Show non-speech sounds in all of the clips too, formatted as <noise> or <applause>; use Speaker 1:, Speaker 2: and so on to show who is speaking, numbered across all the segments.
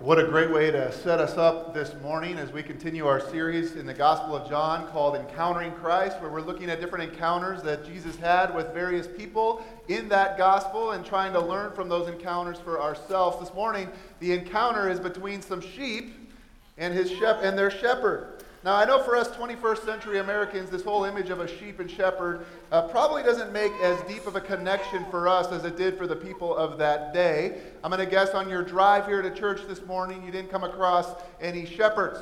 Speaker 1: What a great way to set us up this morning as we continue our series in the Gospel of John called Encountering Christ, where we're looking at different encounters that Jesus had with various people in that gospel and trying to learn from those encounters for ourselves. This morning, the encounter is between some sheep and, his shep- and their shepherd. Now, I know for us 21st century Americans, this whole image of a sheep and shepherd uh, probably doesn't make as deep of a connection for us as it did for the people of that day. I'm going to guess on your drive here to church this morning, you didn't come across any shepherds.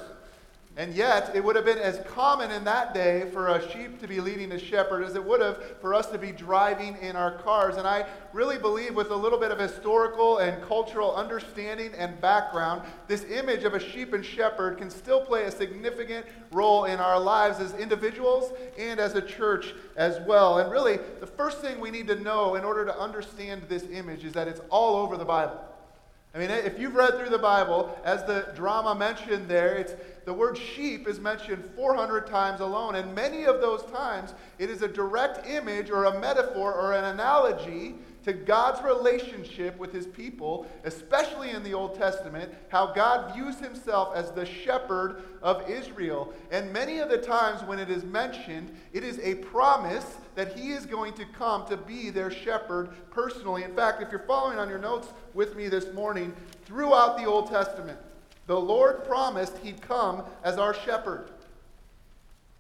Speaker 1: And yet, it would have been as common in that day for a sheep to be leading a shepherd as it would have for us to be driving in our cars. And I really believe, with a little bit of historical and cultural understanding and background, this image of a sheep and shepherd can still play a significant role in our lives as individuals and as a church as well. And really, the first thing we need to know in order to understand this image is that it's all over the Bible. I mean, if you've read through the Bible, as the drama mentioned there, it's the word sheep is mentioned 400 times alone, and many of those times it is a direct image or a metaphor or an analogy to God's relationship with his people, especially in the Old Testament, how God views himself as the shepherd of Israel. And many of the times when it is mentioned, it is a promise that he is going to come to be their shepherd personally. In fact, if you're following on your notes with me this morning, throughout the Old Testament, the Lord promised he'd come as our shepherd.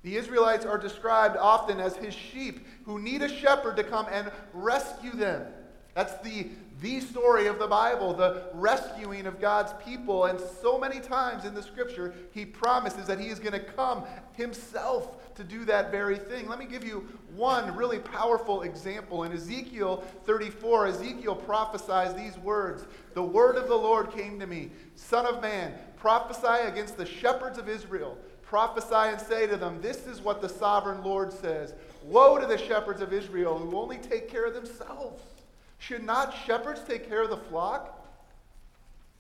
Speaker 1: The Israelites are described often as his sheep who need a shepherd to come and rescue them. That's the, the story of the Bible, the rescuing of God's people. And so many times in the scripture, he promises that he is going to come himself to do that very thing. Let me give you one really powerful example. In Ezekiel 34, Ezekiel prophesies these words The word of the Lord came to me, Son of man, prophesy against the shepherds of Israel. Prophesy and say to them, This is what the sovereign Lord says Woe to the shepherds of Israel who only take care of themselves. Should not shepherds take care of the flock?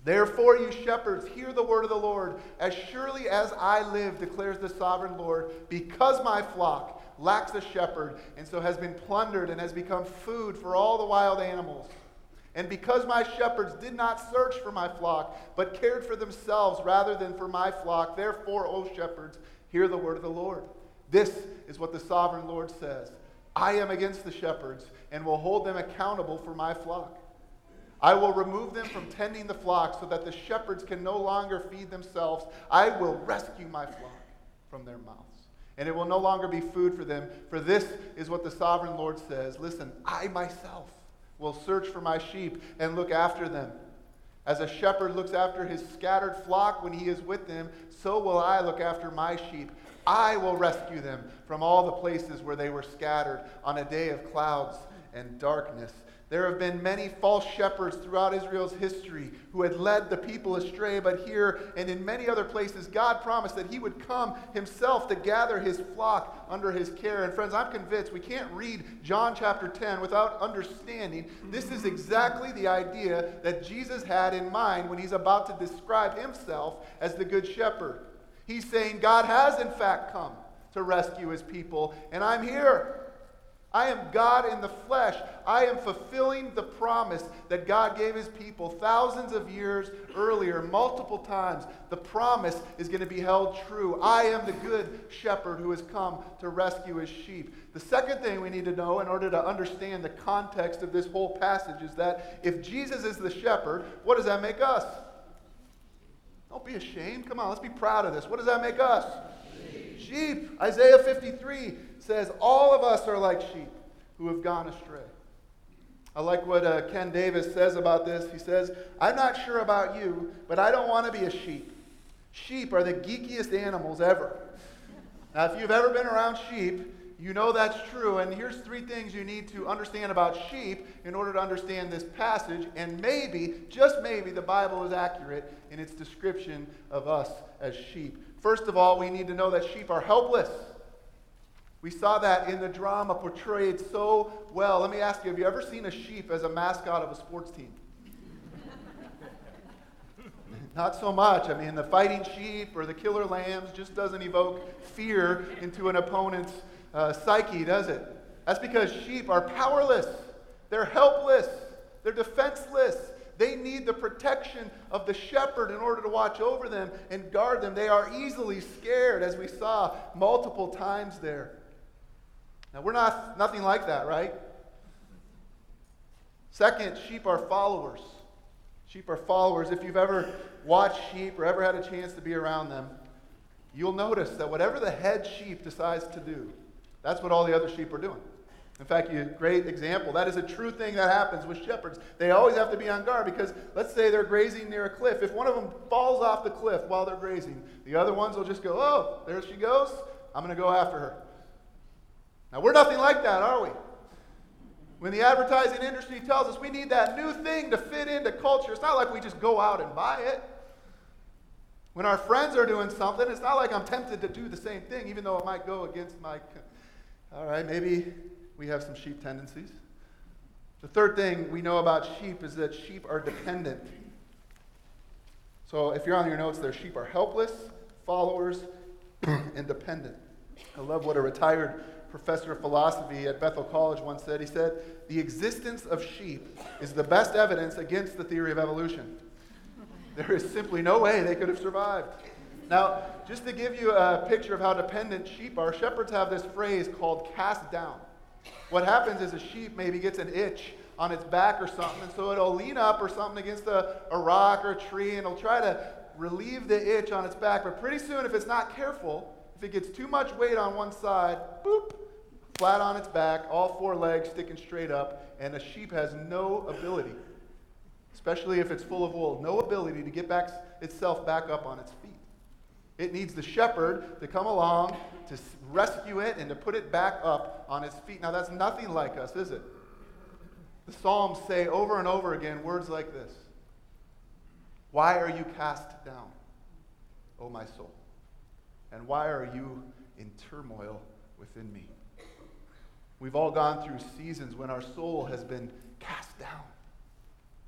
Speaker 1: Therefore, you shepherds, hear the word of the Lord. As surely as I live, declares the sovereign Lord, because my flock lacks a shepherd, and so has been plundered and has become food for all the wild animals. And because my shepherds did not search for my flock, but cared for themselves rather than for my flock, therefore, O shepherds, hear the word of the Lord. This is what the sovereign Lord says I am against the shepherds and will hold them accountable for my flock. I will remove them from tending the flock so that the shepherds can no longer feed themselves. I will rescue my flock from their mouths. And it will no longer be food for them. For this is what the sovereign Lord says Listen, I myself will search for my sheep and look after them. As a shepherd looks after his scattered flock when he is with them, so will I look after my sheep. I will rescue them from all the places where they were scattered on a day of clouds and darkness. There have been many false shepherds throughout Israel's history who had led the people astray, but here and in many other places, God promised that He would come Himself to gather His flock under His care. And friends, I'm convinced we can't read John chapter 10 without understanding this is exactly the idea that Jesus had in mind when He's about to describe Himself as the Good Shepherd. He's saying, God has in fact come to rescue His people, and I'm here. I am God in the flesh. I am fulfilling the promise that God gave his people thousands of years earlier, multiple times. The promise is going to be held true. I am the good shepherd who has come to rescue his sheep. The second thing we need to know in order to understand the context of this whole passage is that if Jesus is the shepherd, what does that make us? Don't be ashamed. Come on, let's be proud of this. What does that make us? Sheep. Isaiah 53 says, All of us are like sheep who have gone astray. I like what uh, Ken Davis says about this. He says, I'm not sure about you, but I don't want to be a sheep. Sheep are the geekiest animals ever. Now, if you've ever been around sheep, you know that's true. And here's three things you need to understand about sheep in order to understand this passage. And maybe, just maybe, the Bible is accurate in its description of us as sheep. First of all, we need to know that sheep are helpless. We saw that in the drama portrayed so well. Let me ask you have you ever seen a sheep as a mascot of a sports team? <laughs> Not so much. I mean, the fighting sheep or the killer lambs just doesn't evoke fear into an opponent's uh, psyche, does it? That's because sheep are powerless, they're helpless, they're defenseless. They need the protection of the shepherd in order to watch over them and guard them. They are easily scared, as we saw multiple times there. Now, we're not nothing like that, right? Second, sheep are followers. Sheep are followers. If you've ever watched sheep or ever had a chance to be around them, you'll notice that whatever the head sheep decides to do, that's what all the other sheep are doing. In fact, you great example. That is a true thing that happens with shepherds. They always have to be on guard because let's say they're grazing near a cliff. If one of them falls off the cliff while they're grazing, the other ones will just go, "Oh, there she goes. I'm going to go after her." Now, we're nothing like that, are we? When the advertising industry tells us we need that new thing to fit into culture, it's not like we just go out and buy it. When our friends are doing something, it's not like I'm tempted to do the same thing, even though it might go against my. All right, maybe we have some sheep tendencies. The third thing we know about sheep is that sheep are dependent. So if you're on your notes there, sheep are helpless, followers, <clears throat> and dependent. I love what a retired professor of philosophy at Bethel College once said. He said, The existence of sheep is the best evidence against the theory of evolution. There is simply no way they could have survived. Now, just to give you a picture of how dependent sheep are, shepherds have this phrase called cast down. What happens is a sheep maybe gets an itch on its back or something, and so it'll lean up or something against a, a rock or a tree, and it'll try to relieve the itch on its back. But pretty soon, if it's not careful, if it gets too much weight on one side, boop, flat on its back, all four legs sticking straight up, and a sheep has no ability, especially if it's full of wool, no ability to get back itself back up on its feet. It needs the shepherd to come along to rescue it and to put it back up on its feet. Now, that's nothing like us, is it? The Psalms say over and over again words like this Why are you cast down, O my soul? And why are you in turmoil within me? We've all gone through seasons when our soul has been cast down.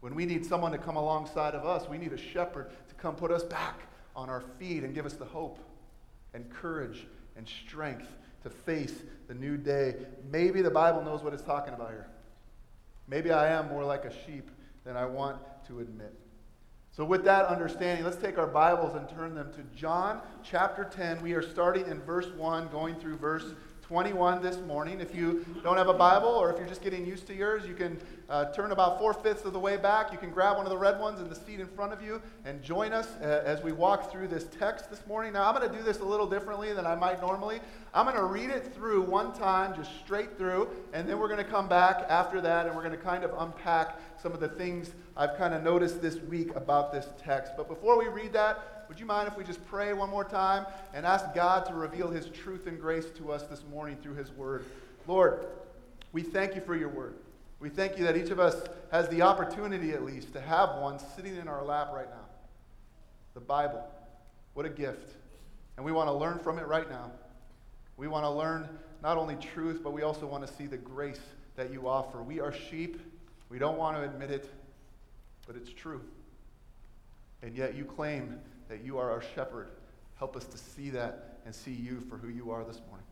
Speaker 1: When we need someone to come alongside of us, we need a shepherd to come put us back on our feet and give us the hope and courage and strength to face the new day. Maybe the Bible knows what it's talking about here. Maybe I am more like a sheep than I want to admit. So, with that understanding, let's take our Bibles and turn them to John chapter 10. We are starting in verse 1, going through verse 21 this morning. If you don't have a Bible or if you're just getting used to yours, you can uh, turn about four fifths of the way back. You can grab one of the red ones in the seat in front of you and join us uh, as we walk through this text this morning. Now, I'm going to do this a little differently than I might normally. I'm going to read it through one time, just straight through, and then we're going to come back after that and we're going to kind of unpack some of the things I've kind of noticed this week about this text. But before we read that, would you mind if we just pray one more time and ask God to reveal his truth and grace to us this morning through his word? Lord, we thank you for your word. We thank you that each of us has the opportunity, at least, to have one sitting in our lap right now. The Bible. What a gift. And we want to learn from it right now. We want to learn not only truth, but we also want to see the grace that you offer. We are sheep. We don't want to admit it, but it's true. And yet you claim that you are our shepherd. Help us to see that and see you for who you are this morning.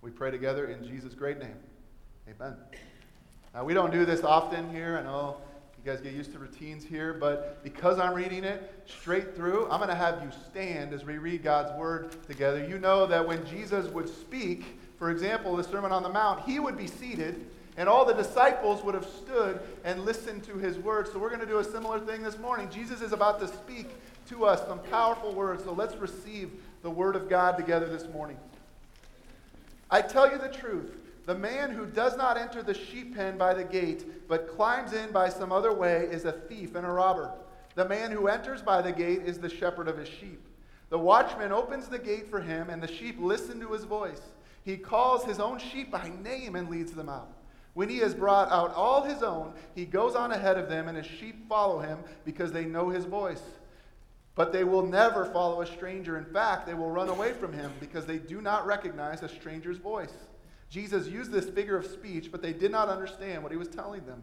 Speaker 1: We pray together in Jesus' great name. Amen. Now, we don't do this often here. I know you guys get used to routines here, but because I'm reading it straight through, I'm going to have you stand as we read God's word together. You know that when Jesus would speak, for example, the Sermon on the Mount, he would be seated and all the disciples would have stood and listened to his words. So we're going to do a similar thing this morning. Jesus is about to speak to us some powerful words. So let's receive the word of God together this morning. I tell you the truth. The man who does not enter the sheep pen by the gate, but climbs in by some other way, is a thief and a robber. The man who enters by the gate is the shepherd of his sheep. The watchman opens the gate for him, and the sheep listen to his voice. He calls his own sheep by name and leads them out. When he has brought out all his own, he goes on ahead of them, and his sheep follow him because they know his voice. But they will never follow a stranger. In fact, they will run away from him because they do not recognize a stranger's voice. Jesus used this figure of speech, but they did not understand what he was telling them.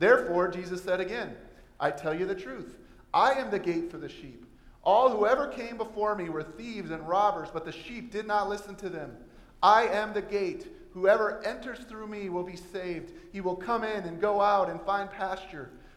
Speaker 1: Therefore, Jesus said again, I tell you the truth. I am the gate for the sheep. All who ever came before me were thieves and robbers, but the sheep did not listen to them. I am the gate. Whoever enters through me will be saved. He will come in and go out and find pasture.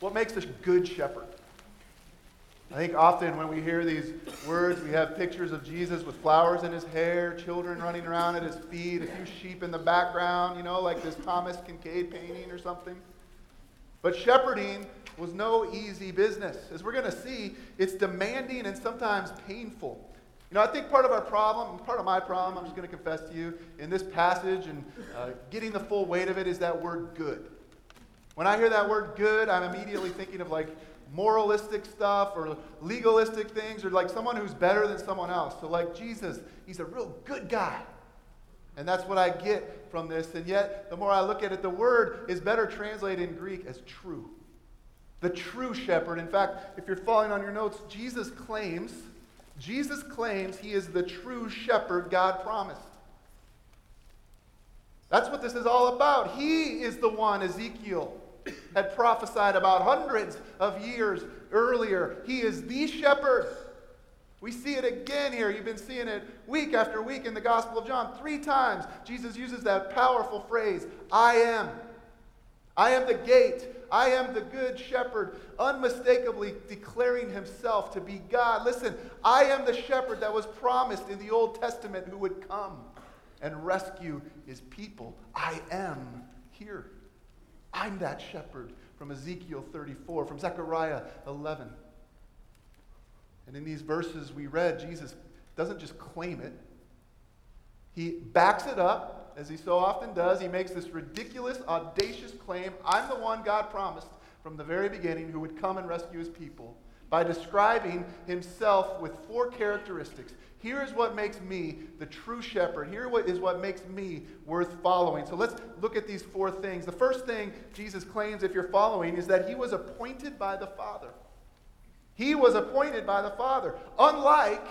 Speaker 1: What makes a good shepherd? I think often when we hear these words, we have pictures of Jesus with flowers in his hair, children running around at his feet, a few sheep in the background, you know, like this Thomas Kinkade painting or something. But shepherding was no easy business. As we're going to see, it's demanding and sometimes painful. You know, I think part of our problem, part of my problem, I'm just going to confess to you, in this passage and uh, getting the full weight of it is that word good. When I hear that word good, I'm immediately thinking of like moralistic stuff or legalistic things or like someone who's better than someone else. So, like Jesus, he's a real good guy. And that's what I get from this. And yet, the more I look at it, the word is better translated in Greek as true. The true shepherd. In fact, if you're following on your notes, Jesus claims, Jesus claims he is the true shepherd God promised. That's what this is all about. He is the one, Ezekiel had prophesied about hundreds of years earlier. He is the shepherd. We see it again here. You've been seeing it week after week in the Gospel of John. Three times, Jesus uses that powerful phrase I am. I am the gate. I am the good shepherd, unmistakably declaring himself to be God. Listen, I am the shepherd that was promised in the Old Testament who would come and rescue his people. I am here. I'm that shepherd from Ezekiel 34, from Zechariah 11. And in these verses we read, Jesus doesn't just claim it, he backs it up, as he so often does. He makes this ridiculous, audacious claim I'm the one God promised from the very beginning who would come and rescue his people by describing himself with four characteristics here is what makes me the true shepherd. Here is what makes me worth following. So let's look at these four things. The first thing Jesus claims, if you're following, is that he was appointed by the Father. He was appointed by the Father. Unlike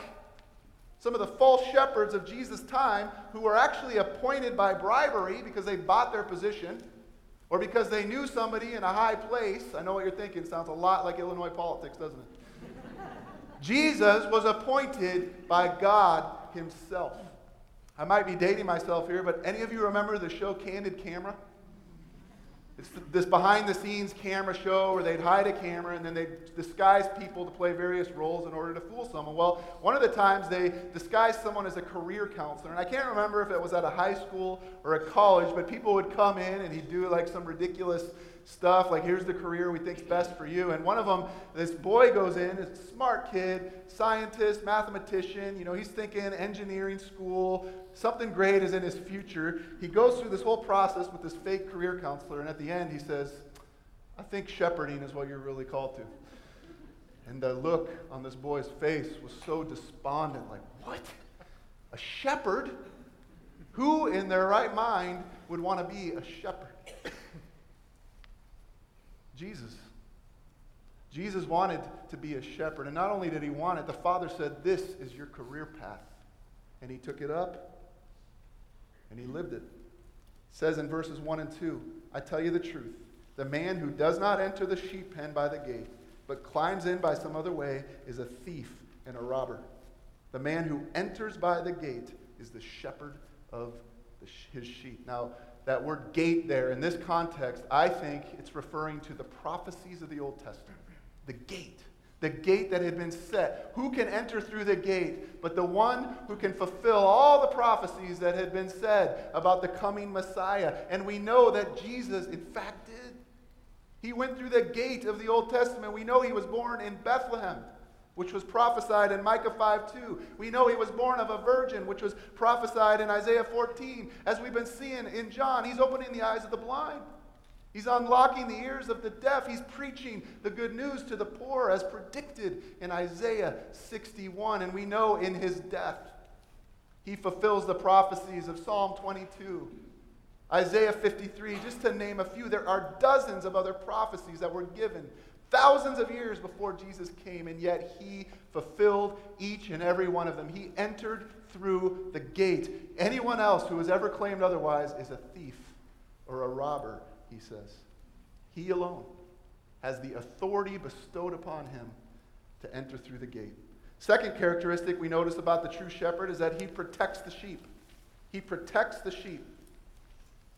Speaker 1: some of the false shepherds of Jesus' time who were actually appointed by bribery because they bought their position or because they knew somebody in a high place. I know what you're thinking. Sounds a lot like Illinois politics, doesn't it? <laughs> Jesus was appointed by God Himself. I might be dating myself here, but any of you remember the show Candid Camera? It's this behind the scenes camera show where they'd hide a camera and then they'd disguise people to play various roles in order to fool someone. Well, one of the times they disguised someone as a career counselor. And I can't remember if it was at a high school or a college, but people would come in and he'd do like some ridiculous stuff like here's the career we think's best for you. And one of them this boy goes in a smart kid scientist mathematician you know he's thinking engineering school something great is in his future. He goes through this whole process with this fake career counselor and at the end he says i think shepherding is what you're really called to. And the look on this boy's face was so despondent like what? A shepherd? Who in their right mind would want to be a shepherd Jesus. Jesus wanted to be a shepherd. And not only did he want it, the Father said, This is your career path. And he took it up and he lived it. it. says in verses 1 and 2 I tell you the truth. The man who does not enter the sheep pen by the gate, but climbs in by some other way, is a thief and a robber. The man who enters by the gate is the shepherd of the, his sheep. Now, that word gate there, in this context, I think it's referring to the prophecies of the Old Testament. The gate. The gate that had been set. Who can enter through the gate but the one who can fulfill all the prophecies that had been said about the coming Messiah? And we know that Jesus, in fact, did. He went through the gate of the Old Testament. We know he was born in Bethlehem, which was prophesied in Micah 5 2. We know he was born of a virgin, which was prophesied in Isaiah 14. As we've been seeing in John, he's opening the eyes of the blind. He's unlocking the ears of the deaf. He's preaching the good news to the poor, as predicted in Isaiah 61. And we know in his death, he fulfills the prophecies of Psalm 22, Isaiah 53, just to name a few. There are dozens of other prophecies that were given thousands of years before Jesus came, and yet he fulfilled each and every one of them. He entered through the gate. Anyone else who has ever claimed otherwise is a thief or a robber he says. He alone has the authority bestowed upon him to enter through the gate. Second characteristic we notice about the true shepherd is that he protects the sheep. He protects the sheep.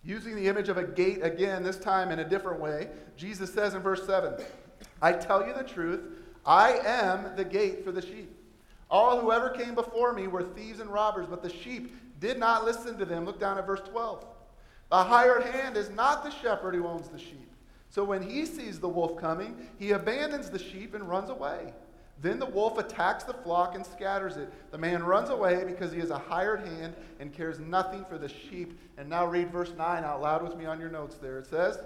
Speaker 1: Using the image of a gate again, this time in a different way, Jesus says in verse 7 I tell you the truth, I am the gate for the sheep. All who ever came before me were thieves and robbers, but the sheep did not listen to them. Look down at verse 12. The hired hand is not the shepherd who owns the sheep. So when he sees the wolf coming, he abandons the sheep and runs away. Then the wolf attacks the flock and scatters it. The man runs away because he is a hired hand and cares nothing for the sheep. And now read verse 9 out loud with me on your notes there. It says,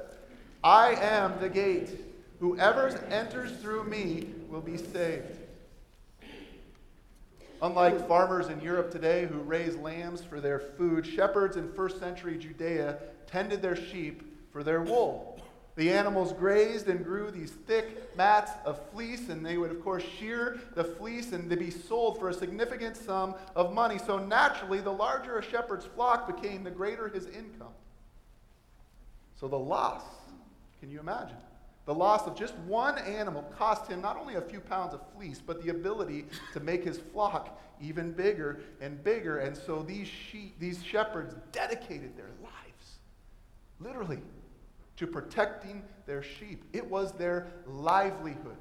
Speaker 1: I am the gate. Whoever enters through me will be saved. Unlike farmers in Europe today who raise lambs for their food, shepherds in first century Judea tended their sheep for their wool. The animals grazed and grew these thick mats of fleece, and they would, of course, shear the fleece and they'd be sold for a significant sum of money. So naturally, the larger a shepherd's flock became, the greater his income. So the loss, can you imagine? The loss of just one animal cost him not only a few pounds of fleece, but the ability to make his flock even bigger and bigger. And so these sheep, these shepherds dedicated their lives, literally, to protecting their sheep. It was their livelihood.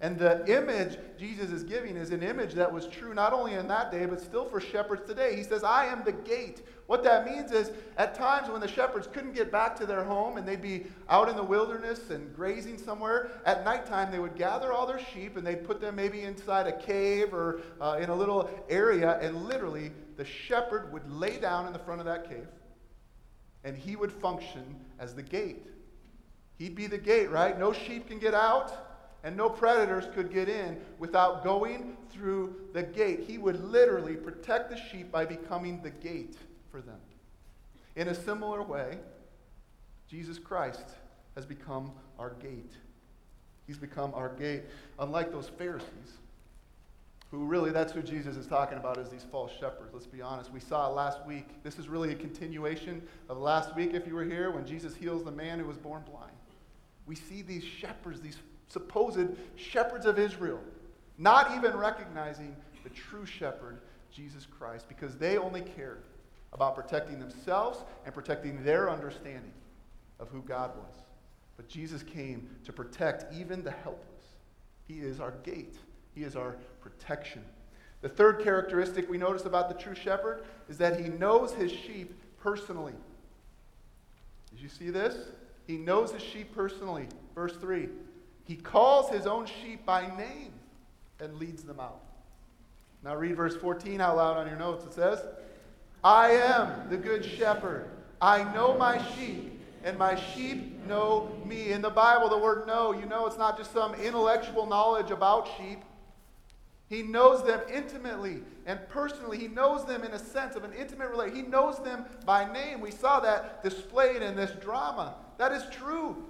Speaker 1: And the image Jesus is giving is an image that was true not only in that day, but still for shepherds today. He says, I am the gate. What that means is, at times when the shepherds couldn't get back to their home and they'd be out in the wilderness and grazing somewhere, at nighttime they would gather all their sheep and they'd put them maybe inside a cave or uh, in a little area, and literally the shepherd would lay down in the front of that cave and he would function as the gate. He'd be the gate, right? No sheep can get out and no predators could get in without going through the gate. He would literally protect the sheep by becoming the gate for them. In a similar way, Jesus Christ has become our gate. He's become our gate. Unlike those Pharisees, who really, that's who Jesus is talking about, is these false shepherds. Let's be honest. We saw last week. This is really a continuation of last week, if you were here, when Jesus heals the man who was born blind. We see these shepherds, these supposed shepherds of Israel, not even recognizing the true shepherd, Jesus Christ, because they only cared about protecting themselves and protecting their understanding of who God was. But Jesus came to protect even the helpless. He is our gate, He is our protection. The third characteristic we notice about the true shepherd is that he knows his sheep personally. Did you see this? He knows his sheep personally. Verse 3 he calls his own sheep by name and leads them out. Now read verse 14 out loud on your notes. It says, I am the good shepherd. I know my sheep, and my sheep know me. In the Bible, the word know, you know, it's not just some intellectual knowledge about sheep. He knows them intimately and personally. He knows them in a sense of an intimate relation. He knows them by name. We saw that displayed in this drama. That is true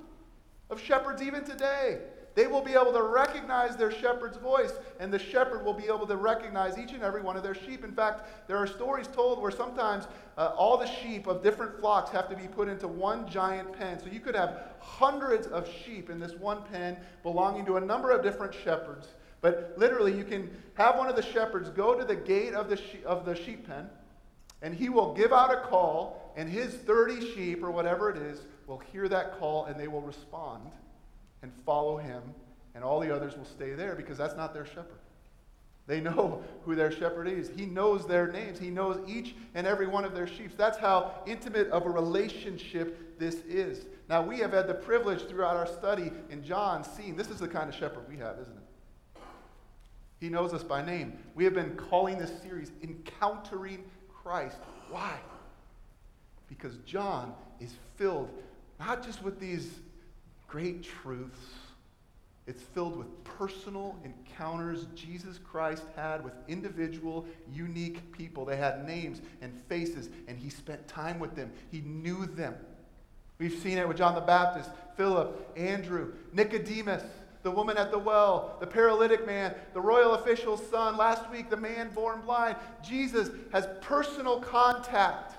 Speaker 1: of shepherds even today. They will be able to recognize their shepherd's voice, and the shepherd will be able to recognize each and every one of their sheep. In fact, there are stories told where sometimes uh, all the sheep of different flocks have to be put into one giant pen. So you could have hundreds of sheep in this one pen belonging to a number of different shepherds. But literally, you can have one of the shepherds go to the gate of the, she- of the sheep pen, and he will give out a call, and his 30 sheep, or whatever it is, will hear that call and they will respond and follow him, and all the others will stay there because that's not their shepherd. They know <laughs> who their shepherd is. He knows their names. He knows each and every one of their sheep. That's how intimate of a relationship this is. Now, we have had the privilege throughout our study in John seeing this is the kind of shepherd we have, isn't it? He knows us by name. We have been calling this series Encountering Christ. Why? Because John is filled not just with these great truths, it's filled with personal encounters Jesus Christ had with individual, unique people. They had names and faces, and he spent time with them. He knew them. We've seen it with John the Baptist, Philip, Andrew, Nicodemus, the woman at the well, the paralytic man, the royal official's son, last week, the man born blind. Jesus has personal contact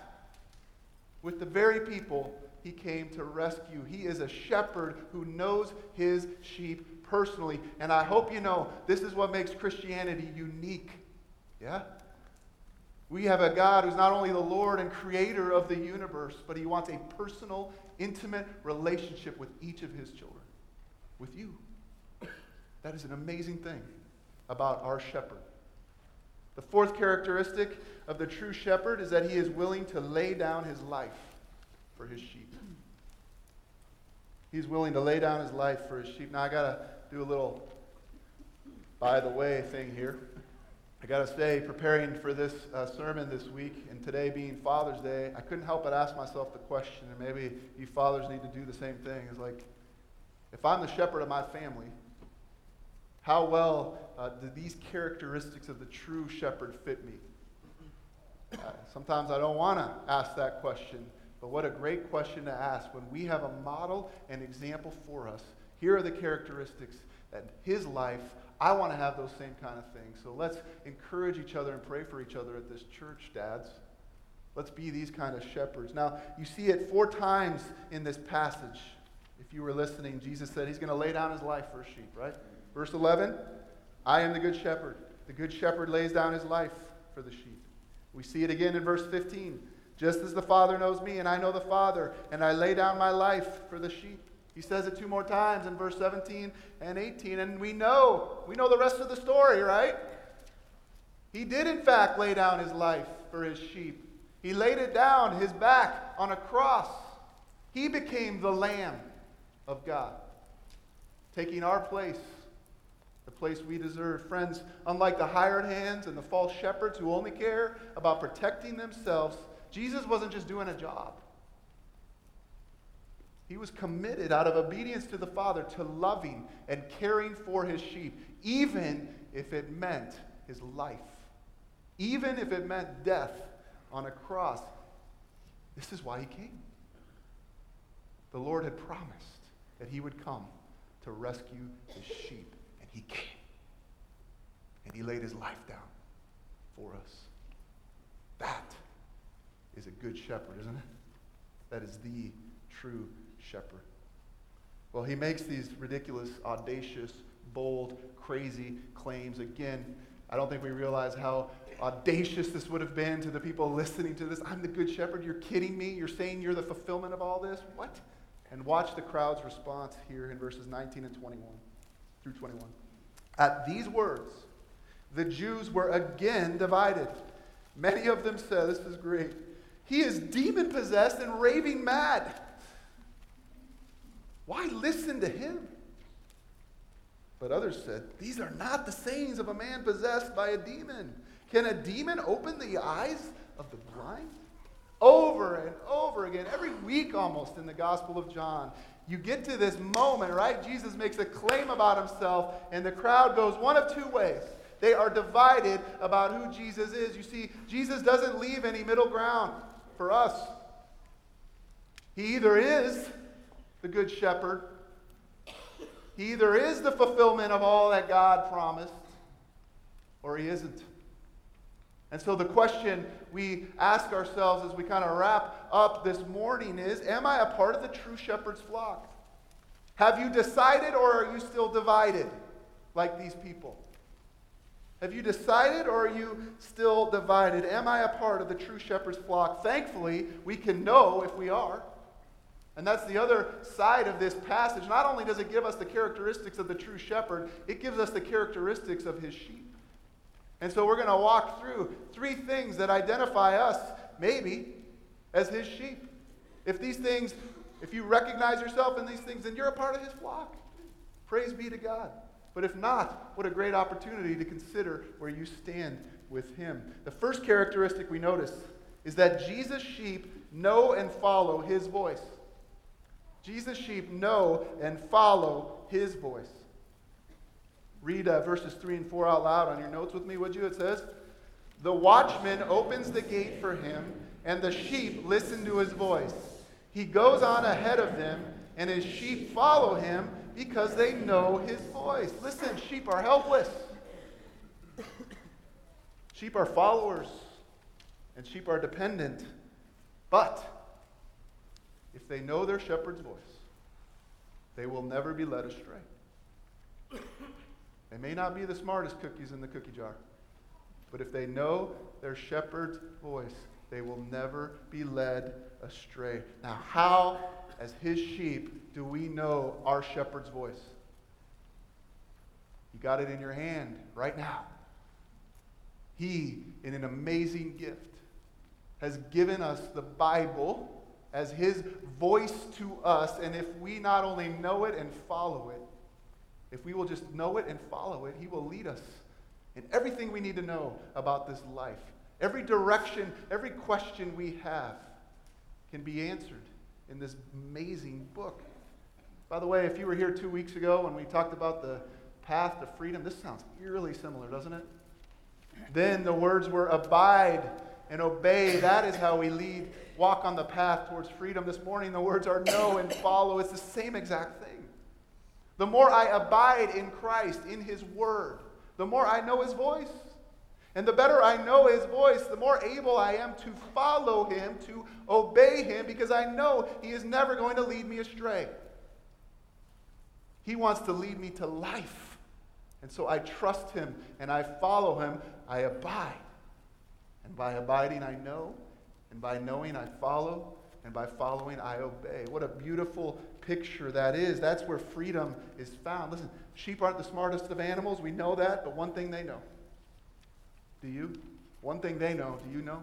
Speaker 1: with the very people he came to rescue. He is a shepherd who knows his sheep personally. And I hope you know this is what makes Christianity unique. Yeah? We have a God who's not only the Lord and creator of the universe, but he wants a personal, intimate relationship with each of his children, with you. That is an amazing thing about our shepherd. The fourth characteristic of the true shepherd is that he is willing to lay down his life for his sheep. He's willing to lay down his life for his sheep. Now, I got to do a little by the way thing here. I got to say, preparing for this uh, sermon this week, and today being Father's Day, I couldn't help but ask myself the question, and maybe you fathers need to do the same thing. Is like, if I'm the shepherd of my family, how well uh, do these characteristics of the true shepherd fit me? Uh, sometimes I don't want to ask that question. But what a great question to ask when we have a model and example for us. Here are the characteristics that his life, I want to have those same kind of things. So let's encourage each other and pray for each other at this church, dads. Let's be these kind of shepherds. Now, you see it four times in this passage. If you were listening, Jesus said he's going to lay down his life for sheep, right? Verse 11 I am the good shepherd. The good shepherd lays down his life for the sheep. We see it again in verse 15. Just as the Father knows me, and I know the Father, and I lay down my life for the sheep. He says it two more times in verse 17 and 18, and we know, we know the rest of the story, right? He did, in fact, lay down his life for his sheep. He laid it down, his back, on a cross. He became the Lamb of God, taking our place, the place we deserve. Friends, unlike the hired hands and the false shepherds who only care about protecting themselves, Jesus wasn't just doing a job. He was committed out of obedience to the Father to loving and caring for his sheep, even if it meant his life, even if it meant death on a cross. This is why he came. The Lord had promised that he would come to rescue his sheep, and he came. And he laid his life down for us. That is a good shepherd, isn't it? That is the true shepherd. Well, he makes these ridiculous, audacious, bold, crazy claims. Again, I don't think we realize how audacious this would have been to the people listening to this. I'm the good shepherd. You're kidding me. You're saying you're the fulfillment of all this? What? And watch the crowd's response here in verses 19 and 21 through 21. At these words, the Jews were again divided. Many of them said, This is great. He is demon possessed and raving mad. Why listen to him? But others said, These are not the sayings of a man possessed by a demon. Can a demon open the eyes of the blind? Over and over again, every week almost in the Gospel of John, you get to this moment, right? Jesus makes a claim about himself, and the crowd goes one of two ways. They are divided about who Jesus is. You see, Jesus doesn't leave any middle ground for us. He either is the Good Shepherd, he either is the fulfillment of all that God promised, or he isn't. And so the question we ask ourselves as we kind of wrap up this morning is Am I a part of the true shepherd's flock? Have you decided, or are you still divided like these people? Have you decided or are you still divided? Am I a part of the true shepherd's flock? Thankfully, we can know if we are. And that's the other side of this passage. Not only does it give us the characteristics of the true shepherd, it gives us the characteristics of his sheep. And so we're going to walk through three things that identify us, maybe, as his sheep. If these things, if you recognize yourself in these things, then you're a part of his flock. Praise be to God. But if not, what a great opportunity to consider where you stand with him. The first characteristic we notice is that Jesus' sheep know and follow his voice. Jesus' sheep know and follow his voice. Read uh, verses 3 and 4 out loud on your notes with me, would you? It says, The watchman opens the gate for him, and the sheep listen to his voice. He goes on ahead of them, and his sheep follow him because they know his voice. Listen, sheep are helpless. Sheep are followers, and sheep are dependent. But if they know their shepherd's voice, they will never be led astray. They may not be the smartest cookies in the cookie jar, but if they know their shepherd's voice, they will never be led astray. Now, how, as his sheep, do we know our shepherd's voice? You got it in your hand right now. He, in an amazing gift, has given us the Bible as his voice to us. And if we not only know it and follow it, if we will just know it and follow it, he will lead us in everything we need to know about this life. Every direction, every question we have can be answered in this amazing book. By the way, if you were here two weeks ago when we talked about the path to freedom, this sounds eerily similar, doesn't it? Then the words were abide and obey. That is how we lead, walk on the path towards freedom. This morning, the words are know and follow. It's the same exact thing. The more I abide in Christ, in His Word, the more I know His voice. And the better I know His voice, the more able I am to follow Him, to obey Him, because I know He is never going to lead me astray. He wants to lead me to life. And so I trust Him and I follow Him. I abide. And by abiding, I know. And by knowing, I follow. And by following, I obey. What a beautiful picture that is. That's where freedom is found. Listen, sheep aren't the smartest of animals. We know that, but one thing they know. Do you? One thing they know. Do you know?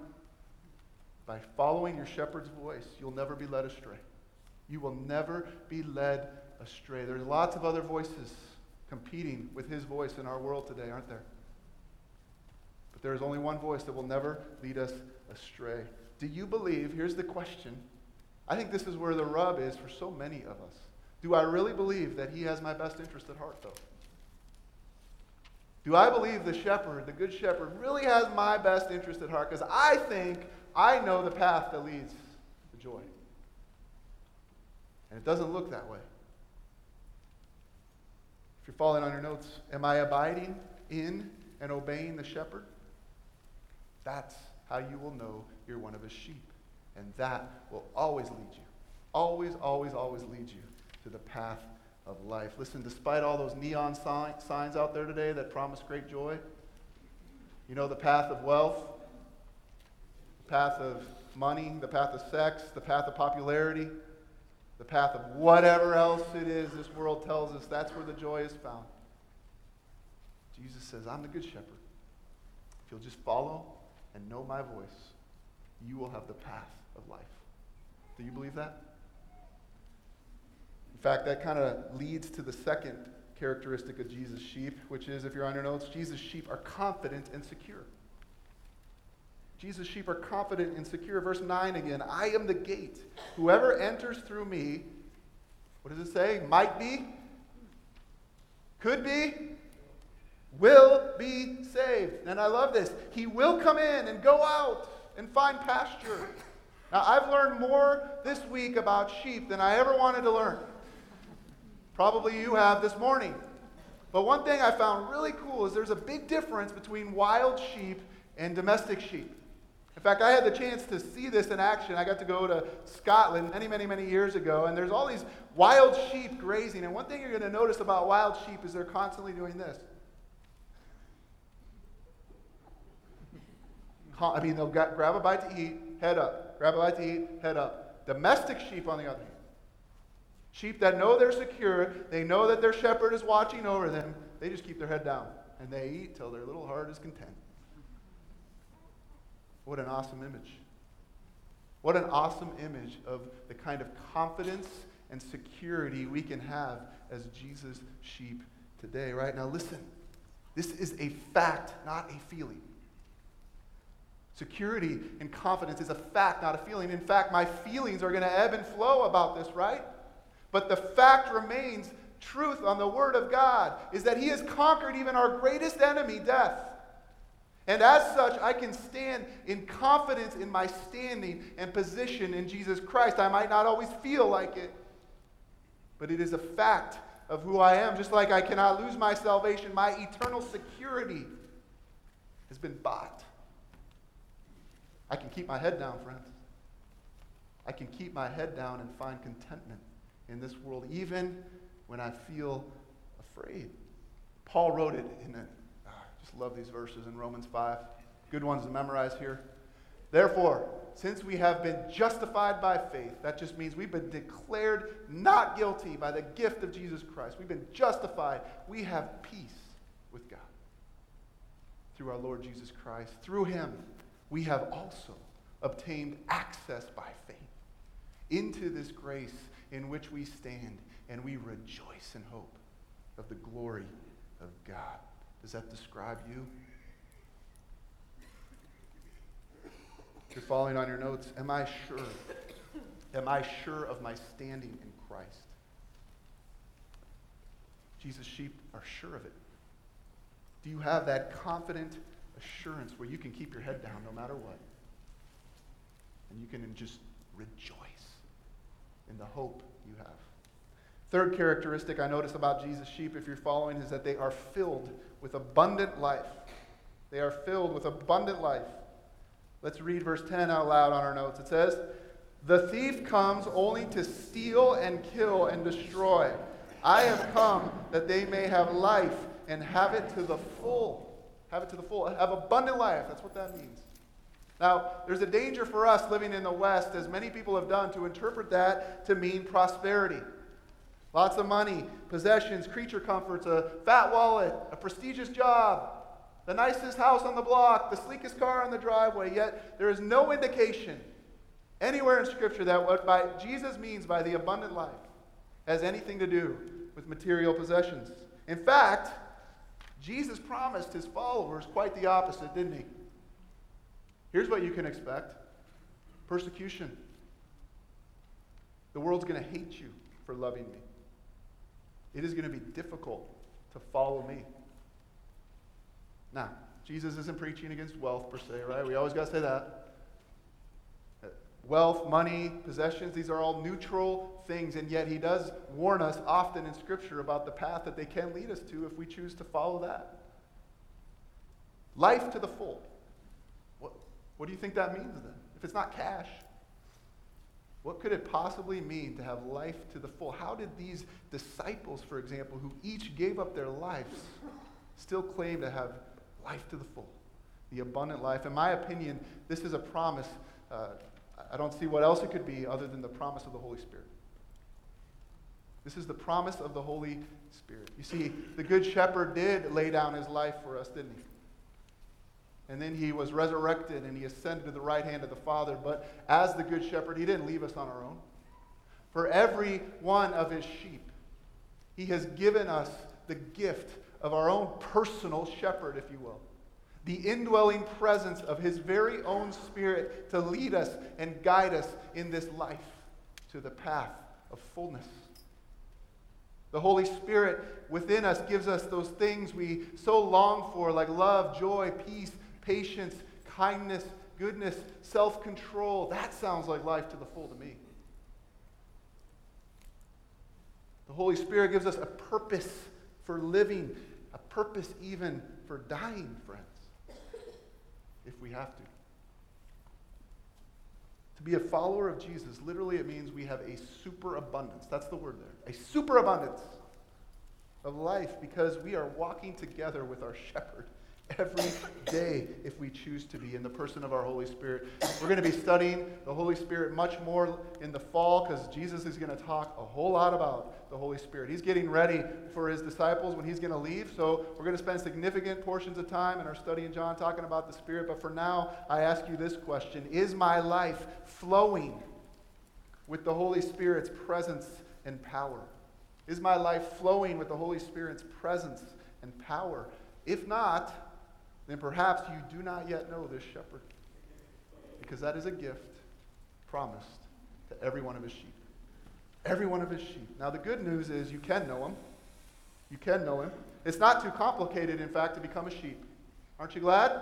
Speaker 1: By following your shepherd's voice, you'll never be led astray. You will never be led astray. There's lots of other voices competing with his voice in our world today, aren't there? But there is only one voice that will never lead us astray. Do you believe? Here's the question I think this is where the rub is for so many of us. Do I really believe that he has my best interest at heart, though? Do I believe the shepherd, the good shepherd, really has my best interest at heart? Because I think I know the path that leads to joy. And it doesn't look that way. If you're following on your notes, am I abiding in and obeying the shepherd? That's how you will know you're one of his sheep. And that will always lead you, always, always, always lead you to the path of life. Listen, despite all those neon signs out there today that promise great joy, you know, the path of wealth, the path of money, the path of sex, the path of popularity, the path of whatever else it is this world tells us, that's where the joy is found. Jesus says, I'm the good shepherd. If you'll just follow and know my voice, you will have the path of life. Do you believe that? In fact, that kind of leads to the second characteristic of Jesus' sheep, which is, if you're on your notes, Jesus' sheep are confident and secure. Jesus' sheep are confident and secure. Verse 9 again I am the gate. Whoever enters through me, what does it say? Might be, could be, will be saved. And I love this. He will come in and go out and find pasture. Now, I've learned more this week about sheep than I ever wanted to learn. Probably you have this morning. But one thing I found really cool is there's a big difference between wild sheep and domestic sheep. In fact, I had the chance to see this in action. I got to go to Scotland many, many, many years ago, and there's all these wild sheep grazing. And one thing you're going to notice about wild sheep is they're constantly doing this. I mean, they'll grab a bite to eat, head up. Grab a bite to eat, head up. Domestic sheep, on the other hand, sheep that know they're secure, they know that their shepherd is watching over them, they just keep their head down and they eat till their little heart is content. What an awesome image. What an awesome image of the kind of confidence and security we can have as Jesus' sheep today, right? Now, listen, this is a fact, not a feeling. Security and confidence is a fact, not a feeling. In fact, my feelings are going to ebb and flow about this, right? But the fact remains truth on the Word of God is that He has conquered even our greatest enemy, death. And as such, I can stand in confidence in my standing and position in Jesus Christ. I might not always feel like it, but it is a fact of who I am. Just like I cannot lose my salvation, my eternal security has been bought. I can keep my head down, friends. I can keep my head down and find contentment in this world, even when I feel afraid. Paul wrote it in a, oh, I just love these verses in Romans 5. Good ones to memorize here. Therefore, since we have been justified by faith, that just means we've been declared not guilty by the gift of Jesus Christ. We've been justified. We have peace with God through our Lord Jesus Christ. Through him, we have also obtained access by faith into this grace in which we stand and we rejoice in hope of the glory of God. Does that describe you? If you're following on your notes, am I sure? Am I sure of my standing in Christ? Jesus' sheep are sure of it. Do you have that confident assurance where you can keep your head down no matter what? And you can just rejoice in the hope you have. Third characteristic I notice about Jesus' sheep, if you're following, is that they are filled with abundant life. They are filled with abundant life. Let's read verse 10 out loud on our notes. It says, The thief comes only to steal and kill and destroy. I have come that they may have life and have it to the full. Have it to the full. Have abundant life. That's what that means. Now, there's a danger for us living in the West, as many people have done, to interpret that to mean prosperity. Lots of money, possessions, creature comforts, a fat wallet, a prestigious job, the nicest house on the block, the sleekest car on the driveway. Yet, there is no indication anywhere in Scripture that what by Jesus means by the abundant life has anything to do with material possessions. In fact, Jesus promised his followers quite the opposite, didn't he? Here's what you can expect persecution. The world's going to hate you for loving me. It is going to be difficult to follow me. Now, Jesus isn't preaching against wealth per se, right? We always got to say that. Uh, wealth, money, possessions, these are all neutral things, and yet he does warn us often in Scripture about the path that they can lead us to if we choose to follow that. Life to the full. What, do you think that means then? If it's not cash, what could it possibly mean to have life to the full? How did these disciples, for example, who each gave up their lives, still claim to have life to the full? The abundant life. In my opinion, this is a promise. Uh, I don't see what else it could be other than the promise of the Holy Spirit. This is the promise of the Holy Spirit. You see, the Good Shepherd did lay down his life for us, didn't he? And then he was resurrected and he ascended to the right hand of the Father. But as the Good Shepherd, he didn't leave us on our own. For every one of his sheep, he has given us the gift of our own personal shepherd, if you will the indwelling presence of his very own spirit to lead us and guide us in this life to the path of fullness. The Holy Spirit within us gives us those things we so long for, like love, joy, peace, patience, kindness, goodness, self control. That sounds like life to the full to me. The Holy Spirit gives us a purpose for living, a purpose even for dying, friends if we have to. To be a follower of Jesus, literally, it means we have a superabundance. That's the word there. A superabundance of life because we are walking together with our shepherd every day if we choose to be in the person of our Holy Spirit. We're going to be studying the Holy Spirit much more in the fall because Jesus is going to talk a whole lot about the Holy Spirit. He's getting ready for his disciples when he's going to leave. So we're going to spend significant portions of time in our study in John talking about the Spirit. But for now, I ask you this question Is my life flowing with the Holy Spirit's presence and power? Is my life flowing with the Holy Spirit's presence and power? If not, then perhaps you do not yet know this shepherd. Because that is a gift promised to every one of his sheep. Every one of his sheep. Now, the good news is you can know him. You can know him. It's not too complicated, in fact, to become a sheep. Aren't you glad?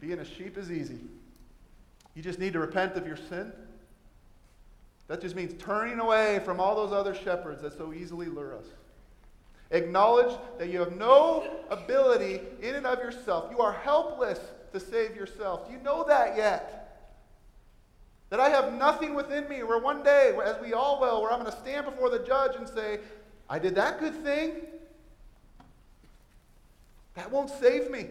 Speaker 1: Being a sheep is easy. You just need to repent of your sin. That just means turning away from all those other shepherds that so easily lure us. Acknowledge that you have no ability in and of yourself. You are helpless to save yourself. Do you know that yet? That I have nothing within me where one day, as we all will, where I'm going to stand before the judge and say, I did that good thing. That won't save me.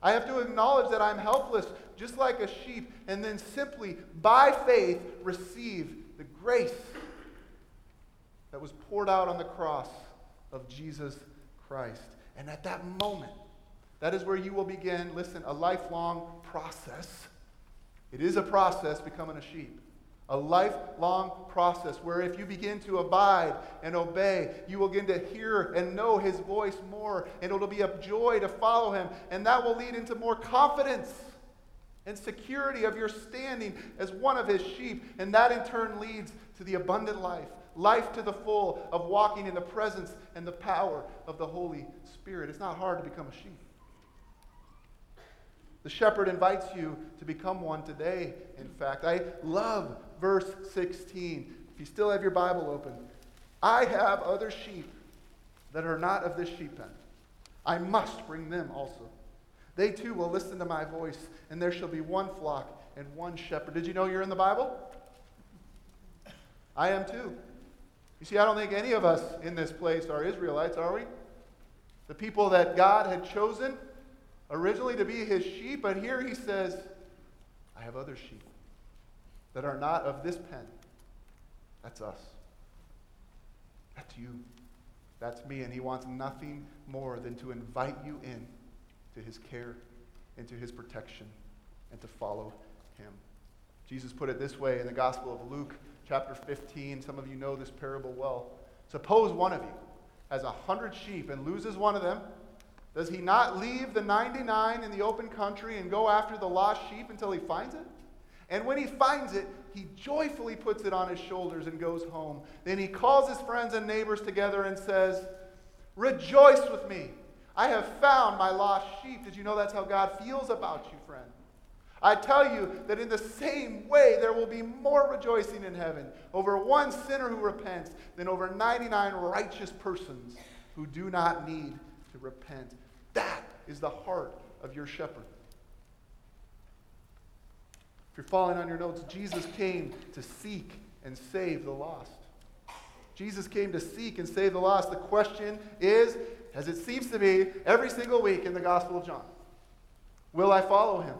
Speaker 1: I have to acknowledge that I'm helpless, just like a sheep, and then simply, by faith, receive the grace that was poured out on the cross of Jesus Christ. And at that moment, that is where you will begin, listen, a lifelong process. It is a process becoming a sheep. A lifelong process where if you begin to abide and obey, you will begin to hear and know his voice more, and it'll be a joy to follow him. And that will lead into more confidence and security of your standing as one of his sheep. And that in turn leads to the abundant life life to the full of walking in the presence and the power of the Holy Spirit. It's not hard to become a sheep. The shepherd invites you to become one today, in fact. I love verse 16. If you still have your Bible open, I have other sheep that are not of this sheep pen. I must bring them also. They too will listen to my voice, and there shall be one flock and one shepherd. Did you know you're in the Bible? I am too. You see, I don't think any of us in this place are Israelites, are we? The people that God had chosen originally to be his sheep, but here he says, I have other sheep that are not of this pen. That's us. That's you. That's me. And he wants nothing more than to invite you in to his care, into his protection, and to follow him. Jesus put it this way in the Gospel of Luke chapter 15. Some of you know this parable well. Suppose one of you has a hundred sheep and loses one of them. Does he not leave the 99 in the open country and go after the lost sheep until he finds it? And when he finds it, he joyfully puts it on his shoulders and goes home. Then he calls his friends and neighbors together and says, Rejoice with me. I have found my lost sheep. Did you know that's how God feels about you, friend? I tell you that in the same way, there will be more rejoicing in heaven over one sinner who repents than over 99 righteous persons who do not need to repent. That is the heart of your shepherd. If you're following on your notes, Jesus came to seek and save the lost. Jesus came to seek and save the lost. The question is, as it seems to be every single week in the Gospel of John, will I follow him?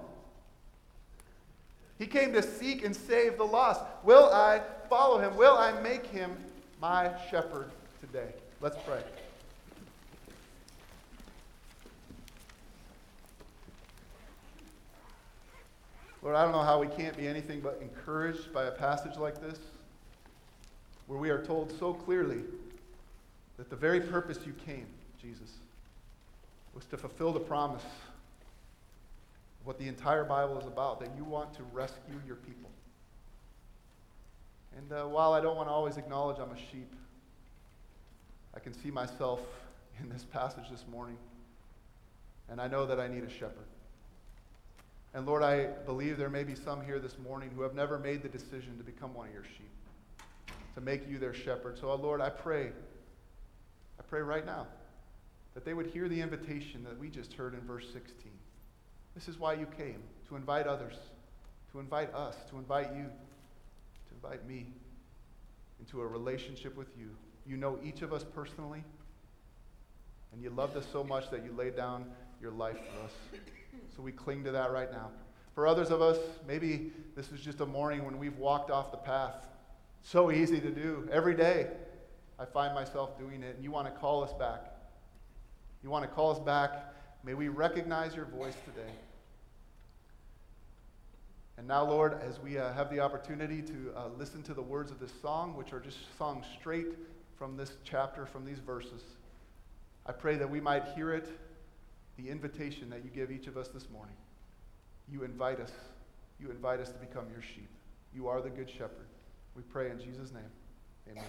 Speaker 1: He came to seek and save the lost. Will I follow him? Will I make him my shepherd today? Let's pray. Lord, I don't know how we can't be anything but encouraged by a passage like this, where we are told so clearly that the very purpose you came, Jesus, was to fulfill the promise what the entire Bible is about, that you want to rescue your people. And uh, while I don't want to always acknowledge I'm a sheep, I can see myself <laughs> in this passage this morning. And I know that I need a shepherd. And Lord, I believe there may be some here this morning who have never made the decision to become one of your sheep, to make you their shepherd. So, uh, Lord, I pray, I pray right now that they would hear the invitation that we just heard in verse 16 this is why you came to invite others, to invite us, to invite you, to invite me into a relationship with you. You know each of us personally, And you loved us so much that you laid down your life for us. So we cling to that right now. For others of us, maybe this is just a morning when we've walked off the path. So easy to do. Every day, I find myself doing it, and you want to call us back. You want to call us back. May we recognize your voice today. And now, Lord, as we uh, have the opportunity to uh, listen to the words of this song, which are just sung straight from this chapter, from these verses, I pray that we might hear it, the invitation that you give each of us this morning. You invite us. You invite us to become your sheep. You are the good shepherd. We pray in Jesus' name. Amen.